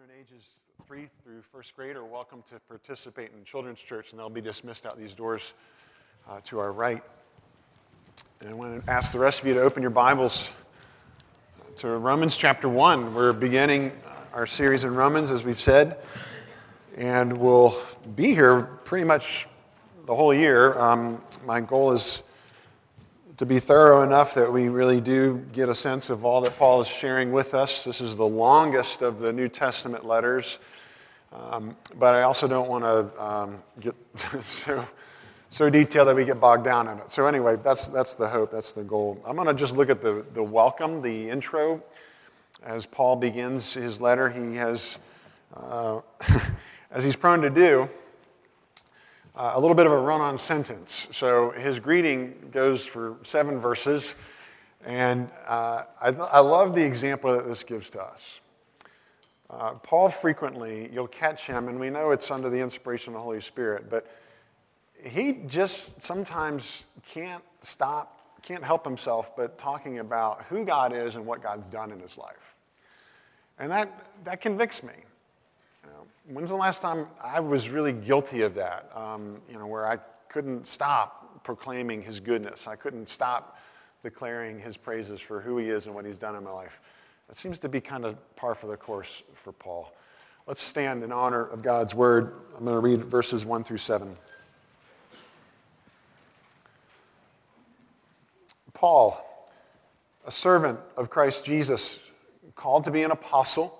Children ages three through first grade are welcome to participate in children's church, and they'll be dismissed out these doors uh, to our right. And I want to ask the rest of you to open your Bibles to Romans chapter 1. We're beginning our series in Romans, as we've said, and we'll be here pretty much the whole year. Um, my goal is to be thorough enough that we really do get a sense of all that Paul is sharing with us. This is the longest of the New Testament letters, um, but I also don't want to um, get so, so detailed that we get bogged down in it. So, anyway, that's, that's the hope, that's the goal. I'm going to just look at the, the welcome, the intro. As Paul begins his letter, he has, uh, as he's prone to do, uh, a little bit of a run on sentence. So his greeting goes for seven verses, and uh, I, I, love the example that this gives to us. Uh, Paul frequently, you'll catch him, and we know it's under the inspiration of the Holy Spirit, but he just sometimes can't stop, can't help himself but talking about who God is and what God's done in his life. And that, that convicts me. When's the last time I was really guilty of that? Um, you know, where I couldn't stop proclaiming his goodness. I couldn't stop declaring his praises for who he is and what he's done in my life. That seems to be kind of par for the course for Paul. Let's stand in honor of God's word. I'm going to read verses 1 through 7. Paul, a servant of Christ Jesus, called to be an apostle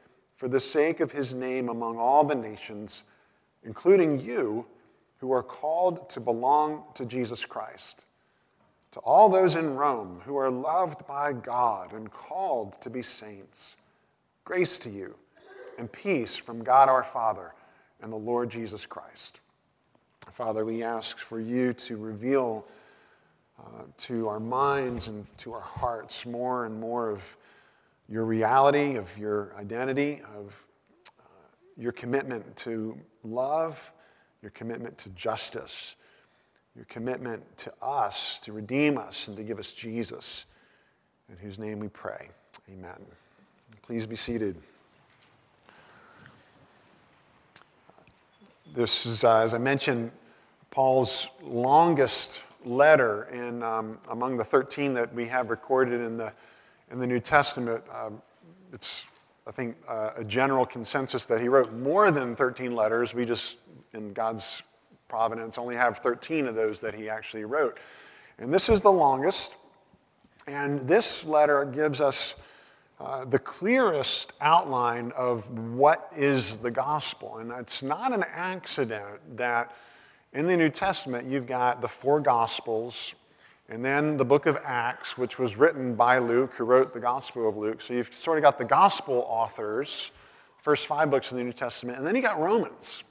for the sake of his name among all the nations, including you who are called to belong to Jesus Christ. To all those in Rome who are loved by God and called to be saints, grace to you and peace from God our Father and the Lord Jesus Christ. Father, we ask for you to reveal uh, to our minds and to our hearts more and more of your reality, of your identity, of uh, your commitment to love, your commitment to justice, your commitment to us, to redeem us, and to give us Jesus, in whose name we pray. Amen. Please be seated. This is, uh, as I mentioned, Paul's longest letter in, um, among the 13 that we have recorded in the in the New Testament, um, it's, I think, uh, a general consensus that he wrote more than 13 letters. We just, in God's providence, only have 13 of those that he actually wrote. And this is the longest. And this letter gives us uh, the clearest outline of what is the gospel. And it's not an accident that in the New Testament you've got the four gospels and then the book of Acts, which was written by Luke, who wrote the Gospel of Luke. So you've sort of got the Gospel authors, first five books of the New Testament, and then you got Romans.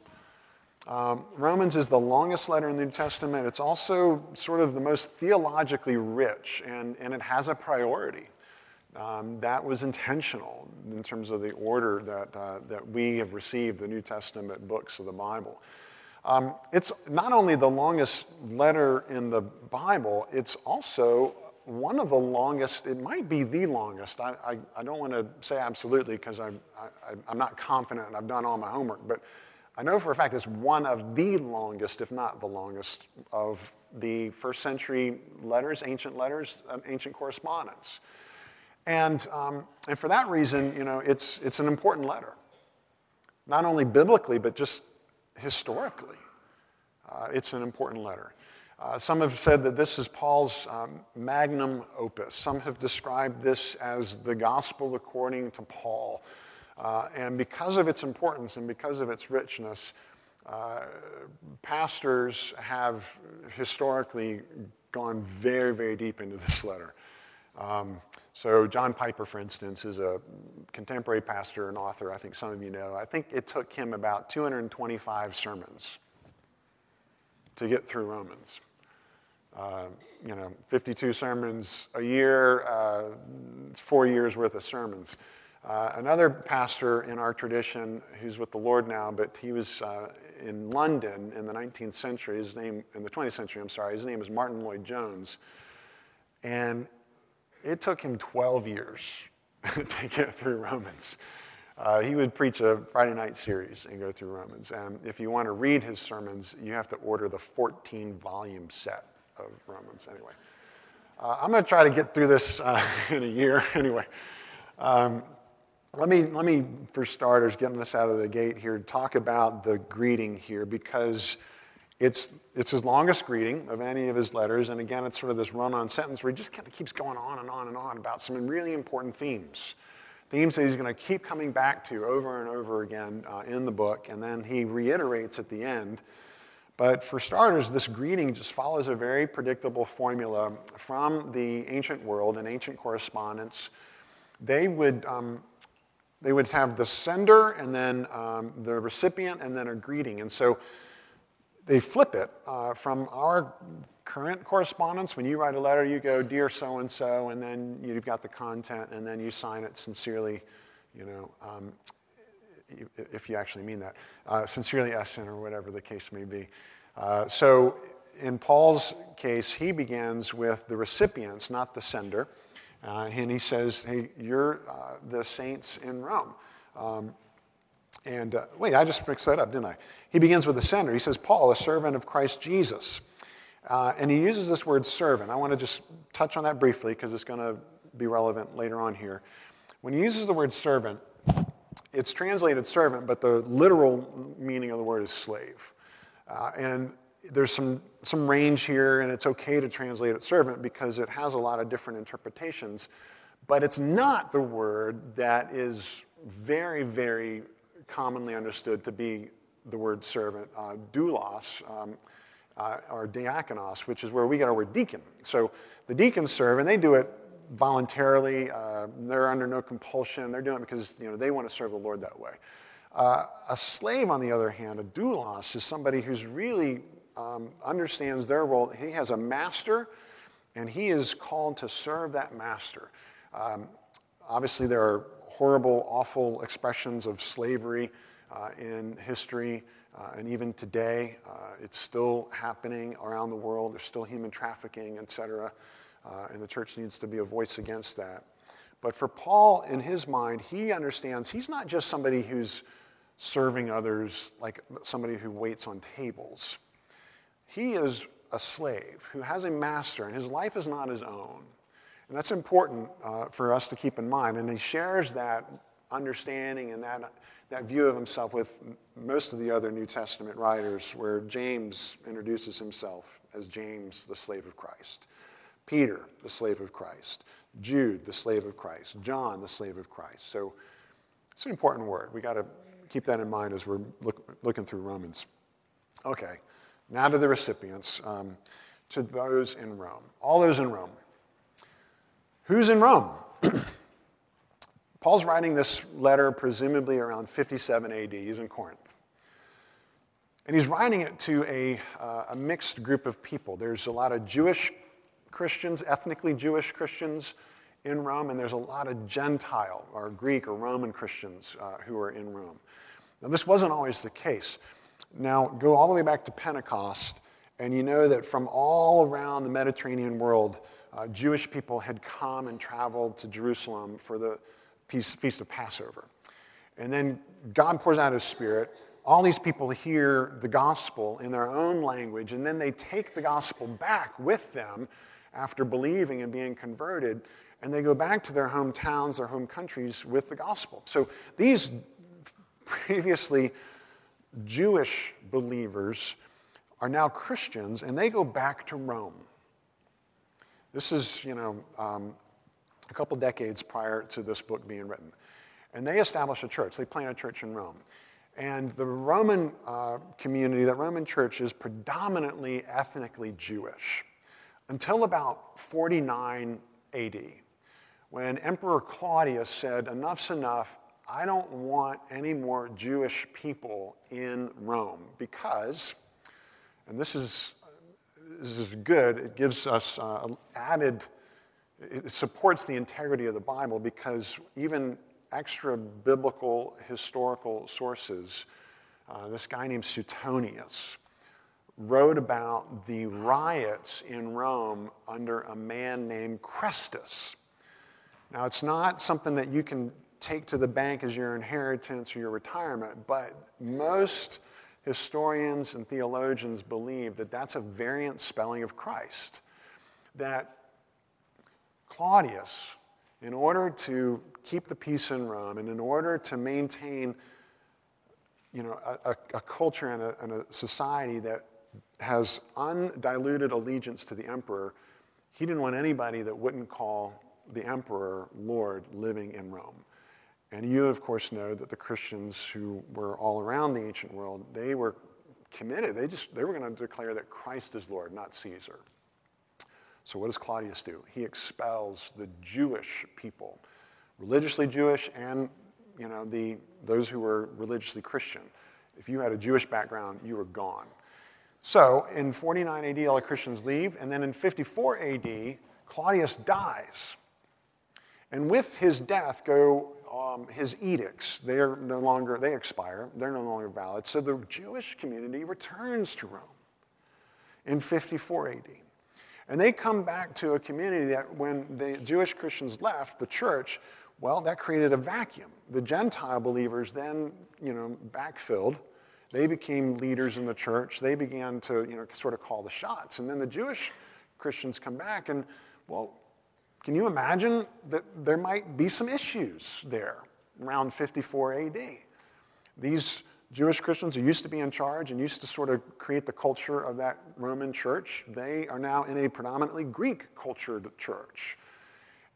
Um, Romans is the longest letter in the New Testament. It's also sort of the most theologically rich, and, and it has a priority. Um, that was intentional in terms of the order that, uh, that we have received the New Testament books of the Bible. Um, it's not only the longest letter in the Bible, it's also one of the longest, it might be the longest. I, I, I don't want to say absolutely because I'm, I, I'm not confident and I've done all my homework, but I know for a fact it's one of the longest, if not the longest, of the first century letters, ancient letters, ancient correspondence. And, um, and for that reason, you know, it's, it's an important letter. Not only biblically, but just historically. Uh, it's an important letter. Uh, some have said that this is Paul's um, magnum opus. Some have described this as the gospel according to Paul. Uh, and because of its importance and because of its richness, uh, pastors have historically gone very, very deep into this letter. Um, so, John Piper, for instance, is a contemporary pastor and author, I think some of you know. I think it took him about 225 sermons to get through Romans. Uh, you know, 52 sermons a year, uh, it's four years worth of sermons. Uh, another pastor in our tradition who's with the Lord now, but he was uh, in London in the 19th century, his name, in the 20th century, I'm sorry, his name is Martyn Lloyd-Jones. And it took him 12 years to get through Romans. Uh, he would preach a Friday night series and go through Romans. And if you want to read his sermons, you have to order the 14 volume set of Romans. Anyway, uh, I'm going to try to get through this uh, in a year. anyway, um, let me, let me, for starters, getting us out of the gate here, talk about the greeting here because it's, it's his longest greeting of any of his letters. And again, it's sort of this run on sentence where he just kind of keeps going on and on and on about some really important themes. Themes that he's going to keep coming back to over and over again uh, in the book. And then he reiterates at the end. But for starters, this greeting just follows a very predictable formula from the ancient world and ancient correspondence. They would um, they would have the sender and then um, the recipient and then a greeting. And so they flip it uh, from our current correspondence. When you write a letter, you go, Dear so and so, and then you've got the content, and then you sign it sincerely, you know, um, if you actually mean that. Uh, sincerely, Essen, or whatever the case may be. Uh, so in Paul's case, he begins with the recipients, not the sender. Uh, and he says, Hey, you're uh, the saints in Rome. Um, and uh, wait, I just mixed that up, didn't I? He begins with the sender. He says, Paul, a servant of Christ Jesus. Uh, and he uses this word servant. I want to just touch on that briefly because it's going to be relevant later on here. When he uses the word servant, it's translated servant, but the literal meaning of the word is slave. Uh, and there's some, some range here, and it's okay to translate it servant because it has a lot of different interpretations. But it's not the word that is very, very commonly understood to be the word servant, uh, doulos, um, uh, or diakonos, which is where we get our word deacon. So the deacons serve, and they do it voluntarily. Uh, they're under no compulsion. They're doing it because you know, they want to serve the Lord that way. Uh, a slave, on the other hand, a doulos, is somebody who's really um, understands their role. He has a master, and he is called to serve that master. Um, obviously, there are horrible, awful expressions of slavery uh, in history, uh, and even today, uh, it's still happening around the world. There's still human trafficking, et cetera, uh, and the church needs to be a voice against that. But for Paul, in his mind, he understands he's not just somebody who's serving others like somebody who waits on tables. He is a slave who has a master, and his life is not his own. And that's important uh, for us to keep in mind. And he shares that understanding and that, that view of himself with most of the other New Testament writers, where James introduces himself as James, the slave of Christ, Peter, the slave of Christ, Jude, the slave of Christ, John, the slave of Christ. So it's an important word. We got to keep that in mind as we're look, looking through Romans. Okay. Now to the recipients, um, to those in Rome. All those in Rome. Who's in Rome? Paul's writing this letter presumably around 57 AD. He's in Corinth. And he's writing it to a, uh, a mixed group of people. There's a lot of Jewish Christians, ethnically Jewish Christians in Rome, and there's a lot of Gentile or Greek or Roman Christians uh, who are in Rome. Now, this wasn't always the case. Now, go all the way back to Pentecost, and you know that from all around the Mediterranean world, uh, Jewish people had come and traveled to Jerusalem for the Feast of Passover. And then God pours out His Spirit. All these people hear the gospel in their own language, and then they take the gospel back with them after believing and being converted, and they go back to their hometowns, their home countries with the gospel. So these previously Jewish believers are now Christians and they go back to Rome. This is, you know, um, a couple decades prior to this book being written. And they establish a church. They plant a church in Rome. And the Roman uh, community, that Roman church, is predominantly ethnically Jewish. Until about 49 AD, when Emperor Claudius said, Enough's enough, I don't want any more Jewish people in Rome because, and this is, this is good, it gives us uh, added, it supports the integrity of the Bible because even extra biblical historical sources, uh, this guy named Suetonius, wrote about the riots in Rome under a man named Chrestus. Now, it's not something that you can take to the bank as your inheritance or your retirement, but most historians and theologians believe that that's a variant spelling of Christ. That Claudius, in order to keep the peace in Rome and in order to maintain you know, a, a culture and a, and a society that has undiluted allegiance to the emperor, he didn't want anybody that wouldn't call the emperor Lord living in Rome. And you, of course, know that the Christians who were all around the ancient world, they were committed. They just they were going to declare that Christ is Lord, not Caesar. So what does Claudius do? He expels the Jewish people, religiously Jewish and you know the those who were religiously Christian. If you had a Jewish background, you were gone. So in 49 AD, all the Christians leave, and then in 54 AD, Claudius dies. And with his death go um, his edicts. They are no longer, they expire. They're no longer valid. So the Jewish community returns to Rome in 54 AD. And they come back to a community that when the Jewish Christians left the church, well, that created a vacuum. The Gentile believers then, you know, backfilled. They became leaders in the church. They began to, you know, sort of call the shots. And then the Jewish Christians come back and, well, can you imagine that there might be some issues there around 54 AD? These Jewish Christians who used to be in charge and used to sort of create the culture of that Roman church, they are now in a predominantly Greek cultured church.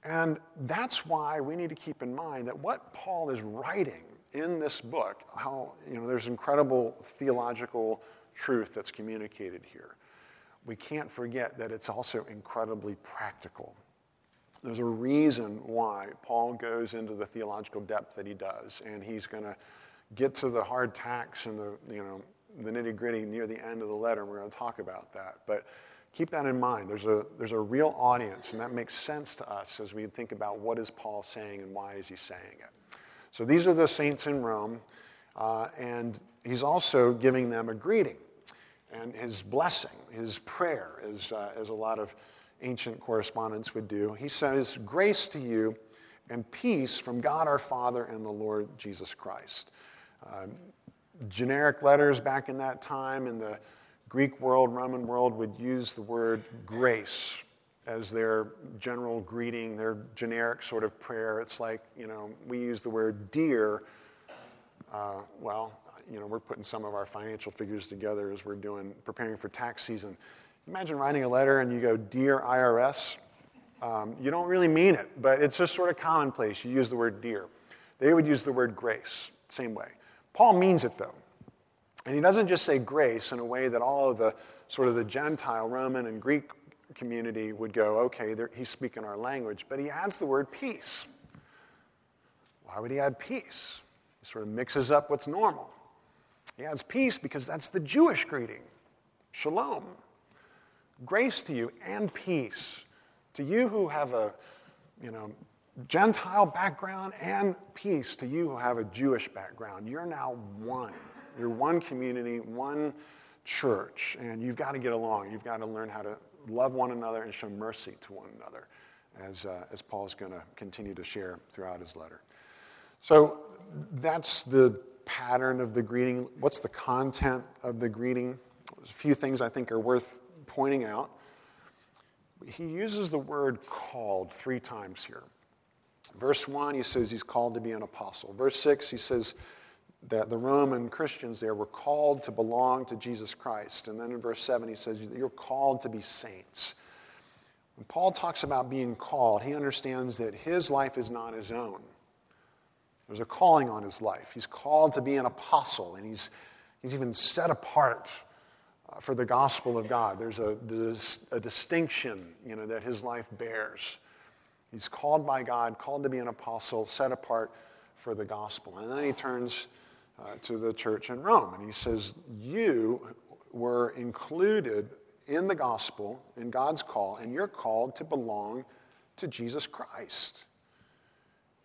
And that's why we need to keep in mind that what Paul is writing in this book, how, you know, there's incredible theological truth that's communicated here. We can't forget that it's also incredibly practical. There's a reason why Paul goes into the theological depth that he does, and he's going to get to the hard tacks and the, you know, the nitty gritty near the end of the letter, and we're going to talk about that. But keep that in mind. There's a, there's a real audience, and that makes sense to us as we think about what is Paul saying and why is he saying it. So these are the saints in Rome, uh, and he's also giving them a greeting and his blessing, his prayer, as, uh, as a lot of ancient correspondents would do. He says, Grace to you and peace from God our Father and the Lord Jesus Christ. Um, generic letters back in that time in the Greek world, Roman world, would use the word grace as their general greeting, their generic sort of prayer. It's like, you know, we use the word dear. Uh, well, you know, we're putting some of our financial figures together as we're doing, preparing for tax season. Imagine writing a letter and you go, Dear IRS. Um, you don't really mean it, but it's just sort of commonplace. You use the word dear. They would use the word grace, same way. Paul means it though. And he doesn't just say grace in a way that all of the sort of the Gentile, Roman, and Greek community would go, okay, he's speaking our language, but he adds the word peace. Why would he add peace? He sort of mixes up what's normal. He adds peace because that's the Jewish greeting shalom. Grace to you and peace. To you who have a, you know, Gentile background and peace to you who have a Jewish background. You're now one. You're one community, one church, and you've got to get along. You've got to learn how to love one another and show mercy to one another, as, uh, as Paul's going to continue to share throughout his letter. So that's the pattern of the greeting. What's the content of the greeting? There's a few things I think are worth pointing out. He uses the word called three times here. Verse 1, he says he's called to be an apostle. Verse 6, he says that the Roman Christians there were called to belong to Jesus Christ. And then in verse 7, he says you're called to be saints. When Paul talks about being called, he understands that his life is not his own. There's a calling on his life. He's called to be an apostle, and he's, he's even set apart for the gospel of God. There's a, there's a distinction you know, that his life bears. He's called by God, called to be an apostle, set apart for the gospel. And then he turns uh, to the church in Rome and he says, You were included in the gospel, in God's call, and you're called to belong to Jesus Christ.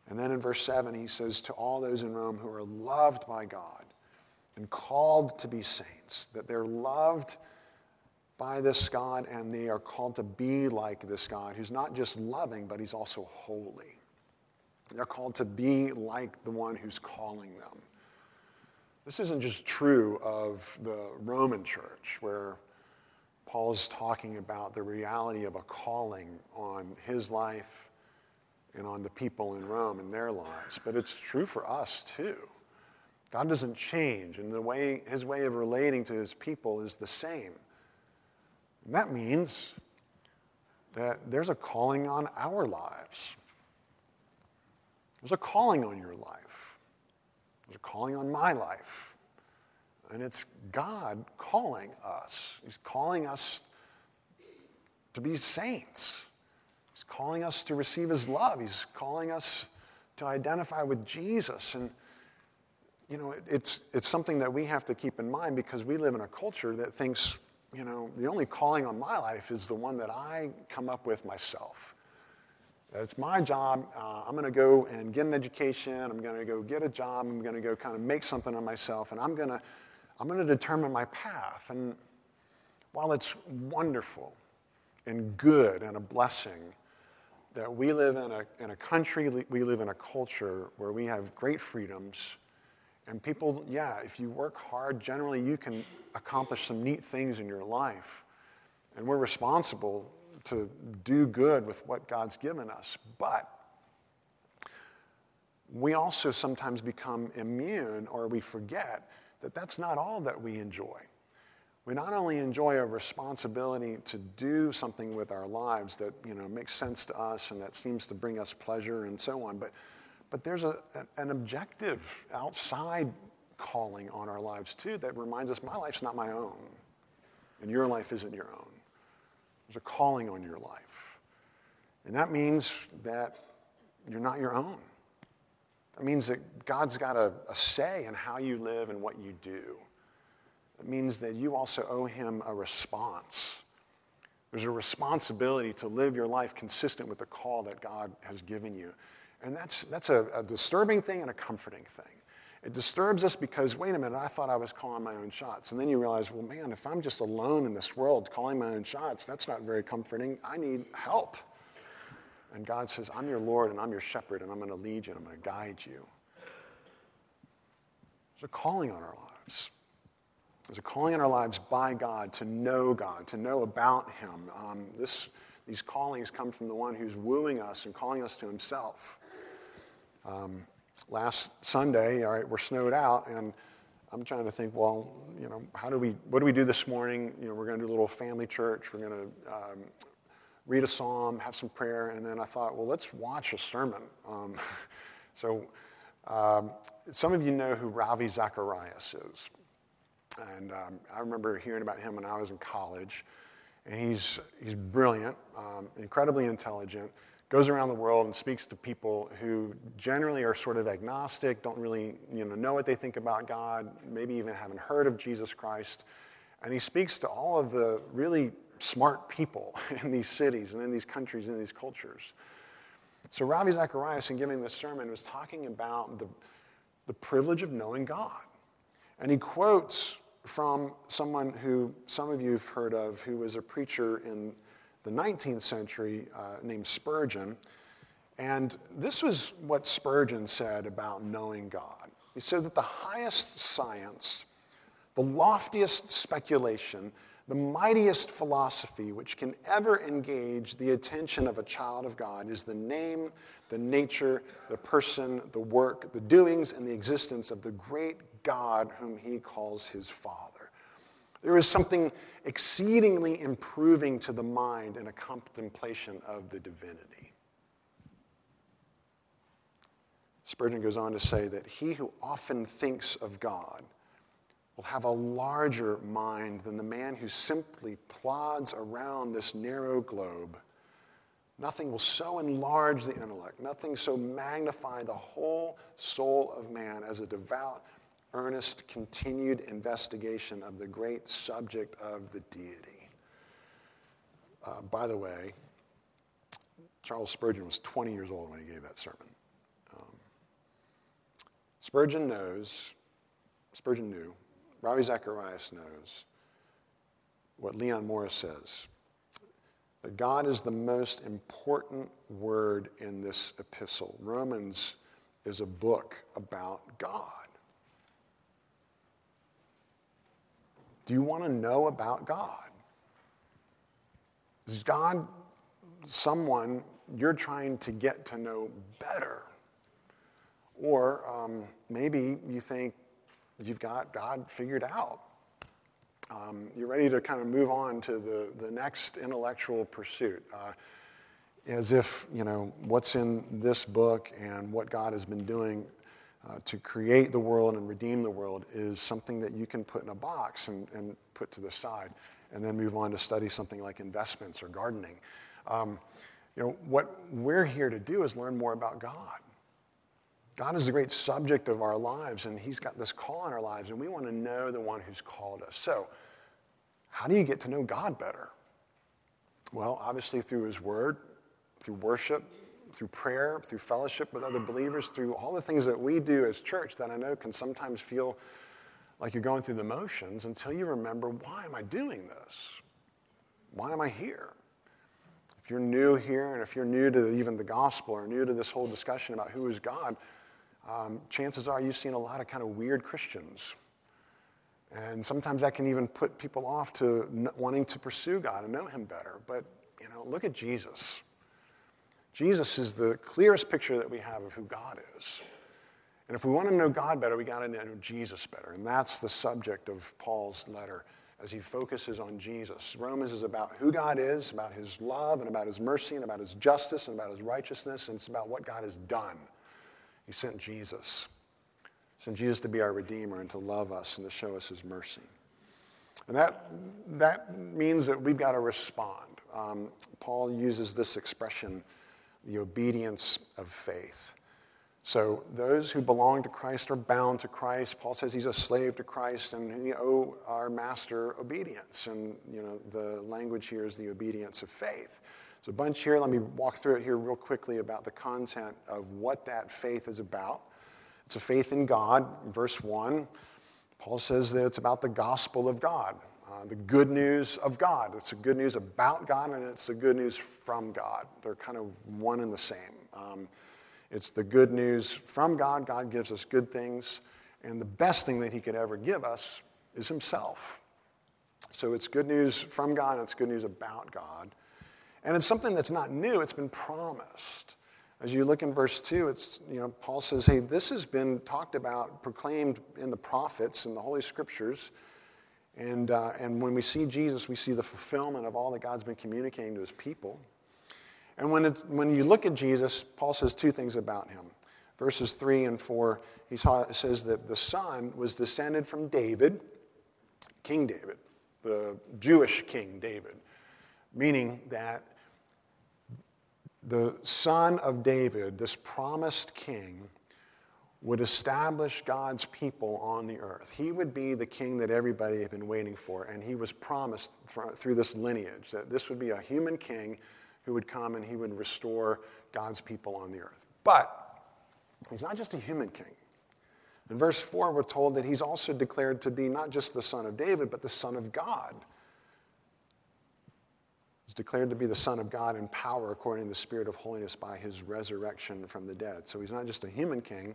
And then in verse 7, he says, To all those in Rome who are loved by God and called to be saints, that they're loved by this God and they are called to be like this God who's not just loving, but he's also holy. They're called to be like the one who's calling them. This isn't just true of the Roman church, where Paul's talking about the reality of a calling on his life and on the people in Rome and their lives, but it's true for us too. God doesn't change, and the way, his way of relating to his people is the same. And that means that there's a calling on our lives. There's a calling on your life. There's a calling on my life. And it's God calling us. He's calling us to be saints. He's calling us to receive His love. He's calling us to identify with Jesus. And, you know, it's, it's something that we have to keep in mind because we live in a culture that thinks, you know, the only calling on my life is the one that I come up with myself. It's my job. Uh, I'm going to go and get an education. I'm going to go get a job. I'm going to go kind of make something of myself. And I'm going to I'm going to determine my path. And while it's wonderful and good and a blessing that we live in a, in a country, we live in a culture where we have great freedoms, and people, yeah, if you work hard, generally you can accomplish some neat things in your life. And we're responsible to do good with what God's given us. But we also sometimes become immune or we forget that that's not all that we enjoy. We not only enjoy a responsibility to do something with our lives that you know makes sense to us and that seems to bring us pleasure and so on, but but there's a, an objective outside calling on our lives too that reminds us my life's not my own, and your life isn't your own. There's a calling on your life, and that means that you're not your own. That means that God's got a, a say in how you live and what you do. It means that you also owe Him a response. There's a responsibility to live your life consistent with the call that God has given you. And that's, that's a, a, disturbing thing and a comforting thing. It disturbs us because, wait a minute, I thought I was calling my own shots. And then you realize, well, man, if I'm just alone in this world calling my own shots, that's not very comforting. I need help. And God says, I'm your Lord and I'm your shepherd and I'm going to lead you and I'm going to guide you. There's a calling on our lives. There's a calling on our lives by God to know God, to know about Him. Um, this, these callings come from the one who's wooing us and calling us to Himself. Um, last Sunday, all right, we're snowed out, and I'm trying to think, well, you know, how do we, what do we do this morning? You know, we're going to do a little family church. We're going to um, read a psalm, have some prayer, and then I thought, well, let's watch a sermon. Um, so um, some of you know who Ravi Zacharias is. And um, I remember hearing about him when I was in college. And he's, he's brilliant, um, incredibly intelligent, goes around the world and speaks to people who generally are sort of agnostic, don't really you know, know what they think about God, maybe even haven't heard of Jesus Christ. And he speaks to all of the really smart people in these cities and in these countries and in these cultures. So Ravi Zacharias, in giving this sermon, was talking about the, the privilege of knowing God. And he quotes from someone who some of you have heard of, who was a preacher in the 19th century uh, named Spurgeon. And this was what Spurgeon said about knowing God. He said that the highest science, the loftiest speculation, the mightiest philosophy which can ever engage the attention of a child of God is the name, the nature, the person, the work, the doings, and the existence of the great God whom he calls his Father. There is something exceedingly improving to the mind in a contemplation of the divinity. Spurgeon goes on to say that he who often thinks of God will have a larger mind than the man who simply plods around this narrow globe, Nothing will so enlarge the intellect, nothing so magnify the whole soul of man as a devout, earnest, continued investigation of the great subject of the deity. Uh, by the way, Charles Spurgeon was 20 years old when he gave that sermon. Um, Spurgeon knows, Spurgeon knew, Ravi Zacharias knows what Leon Morris says that God is the most important word in this epistle. Romans is a book about God. Do you want to know about God? Is God someone you're trying to get to know better? Or um, maybe you think you've got God figured out um, you're ready to kind of move on to the, the next intellectual pursuit. Uh, as if, you know, what's in this book and what God has been doing uh, to create the world and redeem the world is something that you can put in a box and, and put to the side and then move on to study something like investments or gardening. Um, you know, what we're here to do is learn more about God. God is the great subject of our lives, and He's got this call in our lives, and we want to know the one who's called us. So, how do you get to know God better? Well, obviously through His Word, through worship, through prayer, through fellowship with other believers, through all the things that we do as church that I know can sometimes feel like you're going through the motions until you remember why am I doing this? Why am I here? If you're new here and if you're new to even the gospel or new to this whole discussion about who is God, um, chances are you've seen a lot of kind of weird Christians. And sometimes that can even put people off to wanting to pursue God and know Him better. But, you know, look at Jesus. Jesus is the clearest picture that we have of who God is. And if we want to know God better, we got to know Jesus better. And that's the subject of Paul's letter as he focuses on Jesus. Romans is about who God is, about his love, and about his mercy, and about his justice, and about his righteousness, and it's about what God has done. He sent Jesus. He sent Jesus to be our Redeemer and to love us and to show us His mercy. And that, that means that we've got to respond. Um, Paul uses this expression, the obedience of faith. So those who belong to Christ are bound to Christ. Paul says he's a slave to Christ, and we owe our master obedience. And you know the language here is the obedience of faith. So a bunch here. Let me walk through it here real quickly about the content of what that faith is about. It's a faith in God. Verse 1, Paul says that it's about the gospel of God, uh, the good news of God. It's the good news about God, and it's the good news from God. They're kind of one and the same. Um, it's the good news from God. God gives us good things, and the best thing that He could ever give us is Himself. So it's good news from God, and it's good news about God. And it's something that's not new, it's been promised. As you look in verse 2, it's, you know, Paul says, hey, this has been talked about, proclaimed in the prophets and the Holy Scriptures. And, uh, and when we see Jesus, we see the fulfillment of all that God's been communicating to his people. And when, it's, when you look at Jesus, Paul says two things about him. Verses 3 and 4, he says that the Son was descended from David, King David, the Jewish King David meaning that the son of David, this promised king, would establish God's people on the earth. He would be the king that everybody had been waiting for, and he was promised through this lineage that this would be a human king who would come and he would restore God's people on the earth. But he's not just a human king. In verse 4, we're told that he's also declared to be not just the son of David, but the son of God He's declared to be the Son of God in power according to the Spirit of holiness by his resurrection from the dead. So he's not just a human king,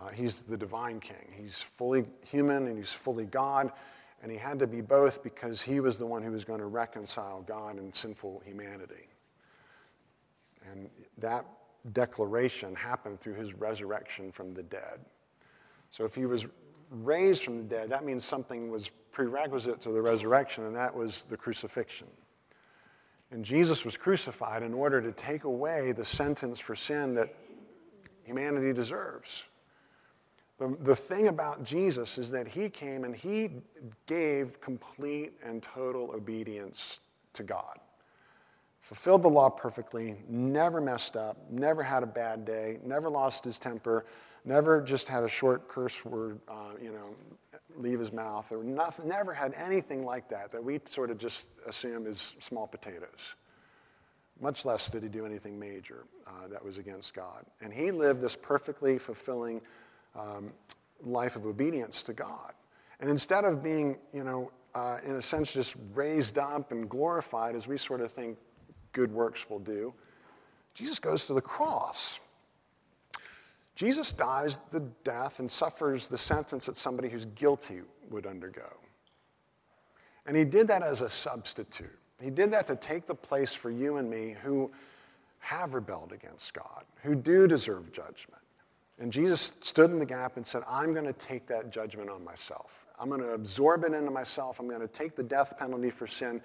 uh, he's the divine king. He's fully human and he's fully God, and he had to be both because he was the one who was going to reconcile God and sinful humanity. And that declaration happened through his resurrection from the dead. So if he was raised from the dead, that means something was prerequisite to the resurrection, and that was the crucifixion. And Jesus was crucified in order to take away the sentence for sin that humanity deserves. The, the thing about Jesus is that he came and he gave complete and total obedience to God. fulfilled the law perfectly, never messed up, never had a bad day, never lost his temper, never just had a short curse word, uh, you know, leave his mouth, or nothing, never had anything like that, that we sort of just assume is small potatoes. Much less did he do anything major uh, that was against God. And he lived this perfectly fulfilling um, life of obedience to God. And instead of being, you know, uh, in a sense, just raised up and glorified as we sort of think good works will do, Jesus goes to the cross. Jesus dies the death and suffers the sentence that somebody who's guilty would undergo. And he did that as a substitute. He did that to take the place for you and me who have rebelled against God, who do deserve judgment. And Jesus stood in the gap and said, I'm going to take that judgment on myself. I'm going to absorb it into myself. I'm going to take the death penalty for sin.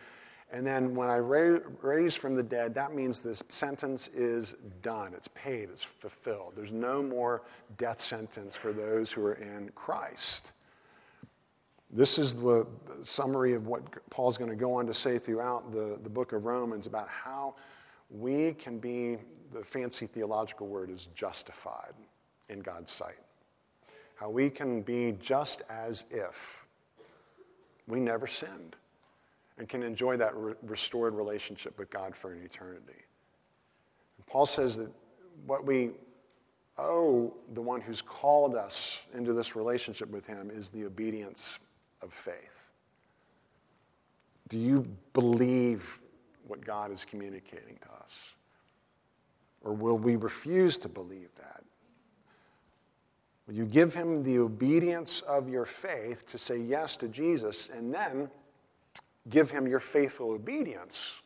And then when I ra- raise from the dead, that means this sentence is done. It's paid. It's fulfilled. There's no more death sentence for those who are in Christ. This is the, the summary of what Paul's going to go on to say throughout the, the book of Romans about how we can be, the fancy theological word is justified in God's sight. How we can be just as if we never sinned and can enjoy that re- restored relationship with God for an eternity. And Paul says that what we owe the one who's called us into this relationship with him is the obedience of faith. Do you believe what God is communicating to us? Or will we refuse to believe that? Will you give him the obedience of your faith to say yes to Jesus and then give him your faithful obedience,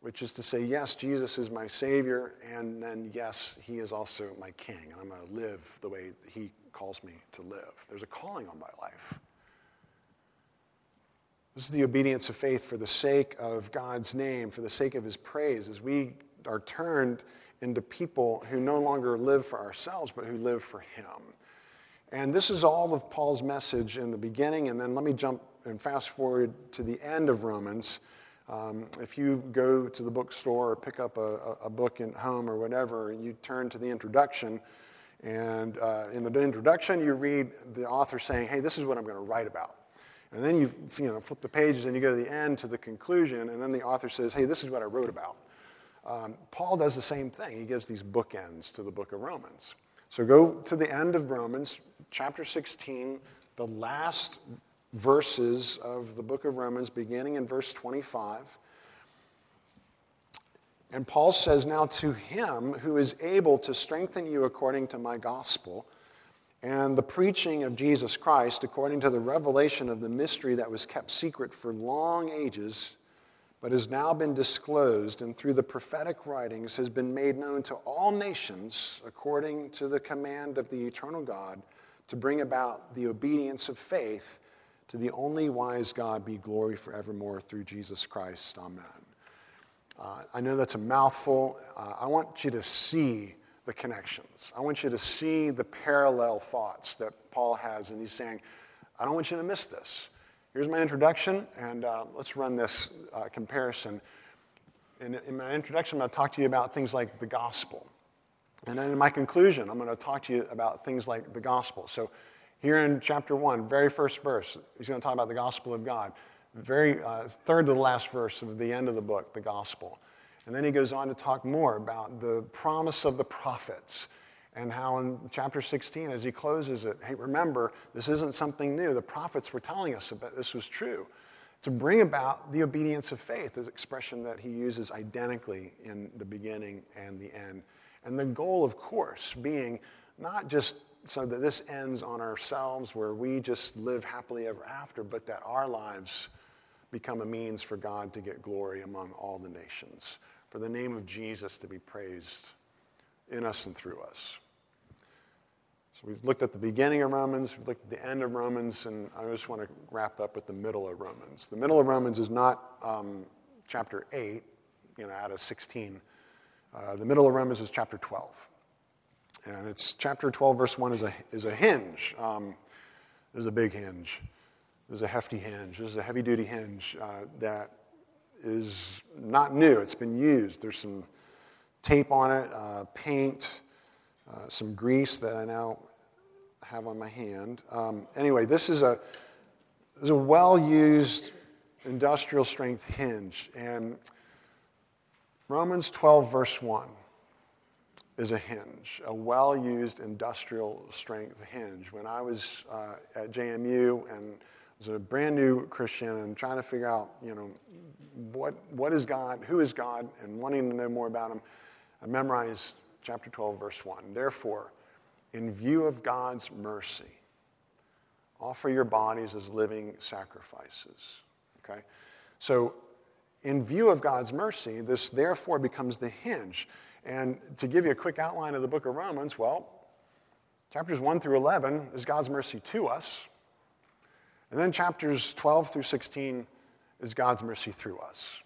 which is to say, yes, Jesus is my Savior, and then, yes, he is also my King, and I'm going to live the way he calls me to live. There's a calling on my life. This is the obedience of faith for the sake of God's name, for the sake of his praise, as we are turned into people who no longer live for ourselves, but who live for Him. And this is all of Paul's message in the beginning, and then let me jump and fast forward to the end of Romans. Um, if you go to the bookstore or pick up a, a, book at home or whatever, and you turn to the introduction, and uh, in the introduction, you read the author saying, Hey, this is what I'm going to write about. And then you, you know, flip the pages and you go to the end to the conclusion, and then the author says, Hey, this is what I wrote about. Um, Paul does the same thing. He gives these bookends to the book of Romans. So go to the end of Romans, chapter 16, the last verses of the book of Romans, beginning in verse 25. And Paul says, Now to him who is able to strengthen you according to my gospel and the preaching of Jesus Christ, according to the revelation of the mystery that was kept secret for long ages but has now been disclosed and through the prophetic writings has been made known to all nations according to the command of the eternal God to bring about the obedience of faith to the only wise God be glory forevermore through Jesus Christ. Amen. Uh, I know that's a mouthful. Uh, I want you to see the connections. I want you to see the parallel thoughts that Paul has, and he's saying, I don't want you to miss this. Here's my introduction, and uh, let's run this uh, comparison. In, in, my introduction, I'm going to talk to you about things like the gospel. And then in my conclusion, I'm going to talk to you about things like the gospel. So, here in chapter 1, very first verse, he's going to talk about the gospel of God. Very uh, third to the last verse of the end of the book, the gospel. And then he goes on to talk more about the promise of the prophets and how in chapter 16, as he closes it, hey, remember, this isn't something new. The prophets were telling us that this was true. To bring about the obedience of faith, is expression that he uses identically in the beginning and the end. And the goal, of course, being not just so that this ends on ourselves where we just live happily ever after, but that our lives become a means for God to get glory among all the nations, for the name of Jesus to be praised in us and through us. So we've looked at the beginning of Romans, we've looked at the end of Romans, and I just want to wrap up with the middle of Romans. The middle of Romans is not um, chapter 8, you know, out of 16. Uh, the middle of Romans is chapter 12. And it's chapter 12, verse 1 is a, is a hinge. Um, there's a big hinge. There's a hefty hinge. There's a heavy duty hinge uh, that is not new, it's been used. There's some tape on it, uh, paint, uh, some grease that I now have on my hand. Um, anyway, this is a, this is a well used industrial strength hinge. And Romans 12, verse 1 is a hinge, a well used industrial strength hinge. When I was uh, at JMU and was a brand new Christian and trying to figure out, you know, what, what is God, who is God, and wanting to know more about Him, I memorized chapter 12, verse 1. Therefore, in view of God's mercy, offer your bodies as living sacrifices. Okay? So, in view of God's mercy, this therefore becomes the hinge. And to give you a quick outline of the book of Romans, well, chapters 1 through 11 is God's mercy to us. And then chapters 12 through 16 is God's mercy through us.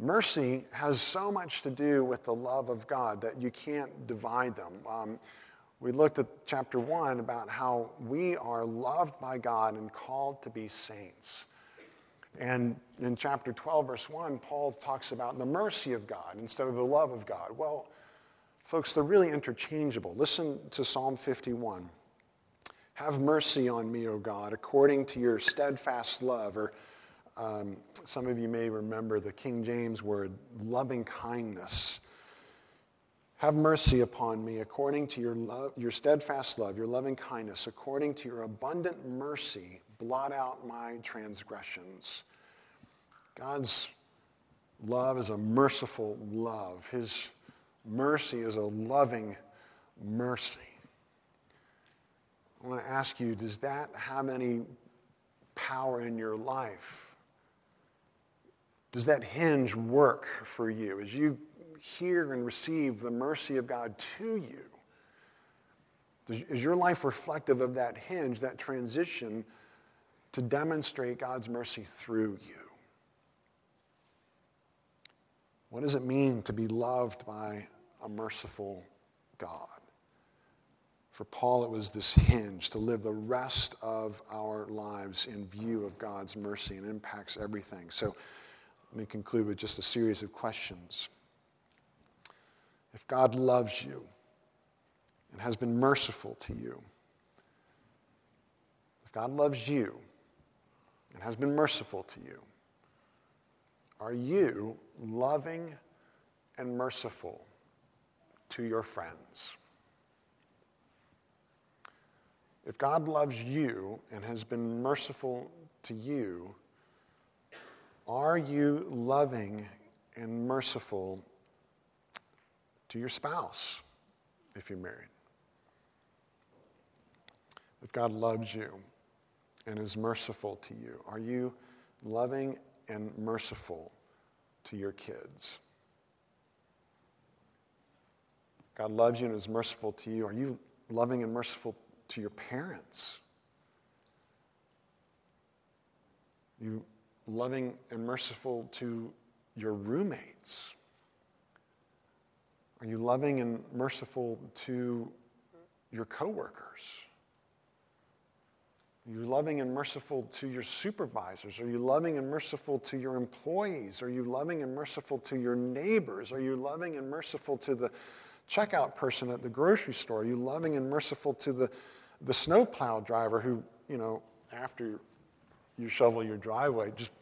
Mercy has so much to do with the love of God that you can't divide them. Um, we looked at chapter 1 about how we are loved by God and called to be saints. And in chapter 12, verse 1, Paul talks about the mercy of God instead of the love of God. Well, folks, they're really interchangeable. Listen to Psalm 51. Have mercy on me, O God, according to your steadfast love. Or um, some of you may remember the King James word, loving kindness. Have mercy upon me according to your, love, your steadfast love, your loving kindness, according to your abundant mercy, blot out my transgressions. God's love is a merciful love. His mercy is a loving mercy. I want to ask you does that have any power in your life? Does that hinge work for you as you hear and receive the mercy of God to you? Is your life reflective of that hinge, that transition to demonstrate God's mercy through you? What does it mean to be loved by a merciful God? For Paul, it was this hinge to live the rest of our lives in view of God's mercy and impacts everything. So let me conclude with just a series of questions. If God loves you and has been merciful to you, if God loves you and has been merciful to you, are you loving and merciful to your friends? If God loves you and has been merciful to you, are you loving and merciful to your spouse if you're married? If God loves you and is merciful to you, are you loving and merciful to your kids? God loves you and is merciful to you. Are you loving and merciful to your parents? You loving and merciful to your roommates? Are you loving and merciful to your coworkers? Are you loving and merciful to your supervisors? Are you loving and merciful to your employees? Are you loving and merciful to your neighbors? Are you loving and merciful to the checkout person at the grocery store? Are you loving and merciful to the, the snowplow driver who, you know, after you shovel your driveway, just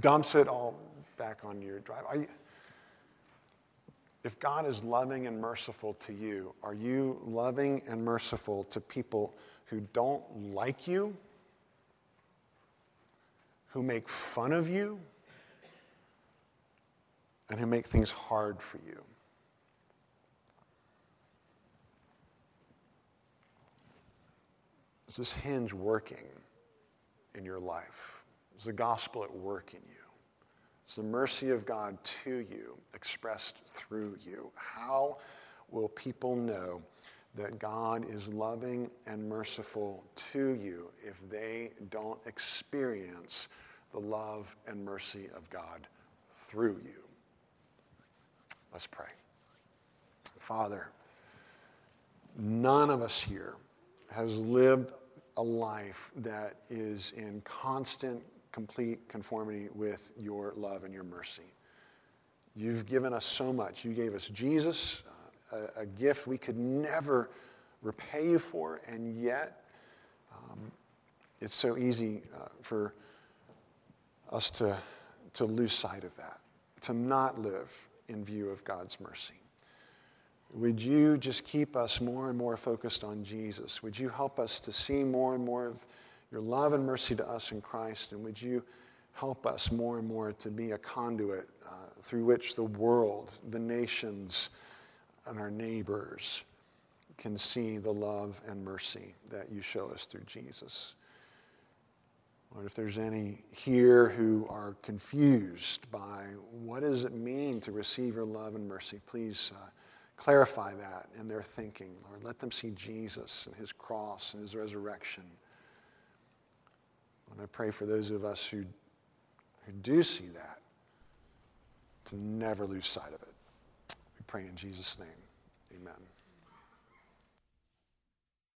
dumps it all back on your driveway? You, if God is loving and merciful to you, are you loving and merciful to people who don't like you, who make fun of you, and who make things hard for you. Is this hinge working in your life? Is the gospel at work in you? Is the mercy of God to you expressed through you? How will people know that God is loving and merciful to you if they don't experience the love and mercy of God through you. Let's pray. Father, none of us here has lived a life that is in constant complete conformity with your love and your mercy. You've given us so much. You gave us Jesus, uh, a, a, gift we could never repay you for, and yet um, it's so easy uh, for us to, to lose sight of that, to not live in view of God's mercy. Would you just keep us more and more focused on Jesus? Would you help us to see more and more of your love and mercy to us in Christ? And would you help us more and more to be a conduit uh, through which the world, the nations, and our neighbors can see the love and mercy that you show us through Jesus? Lord, if there's any here who are confused by what does it mean to receive your love and mercy, please uh, clarify that in their thinking. Lord, let them see Jesus and his cross and his resurrection. And I pray for those of us who, who do see that to never lose sight of it. We pray in Jesus' name. Amen.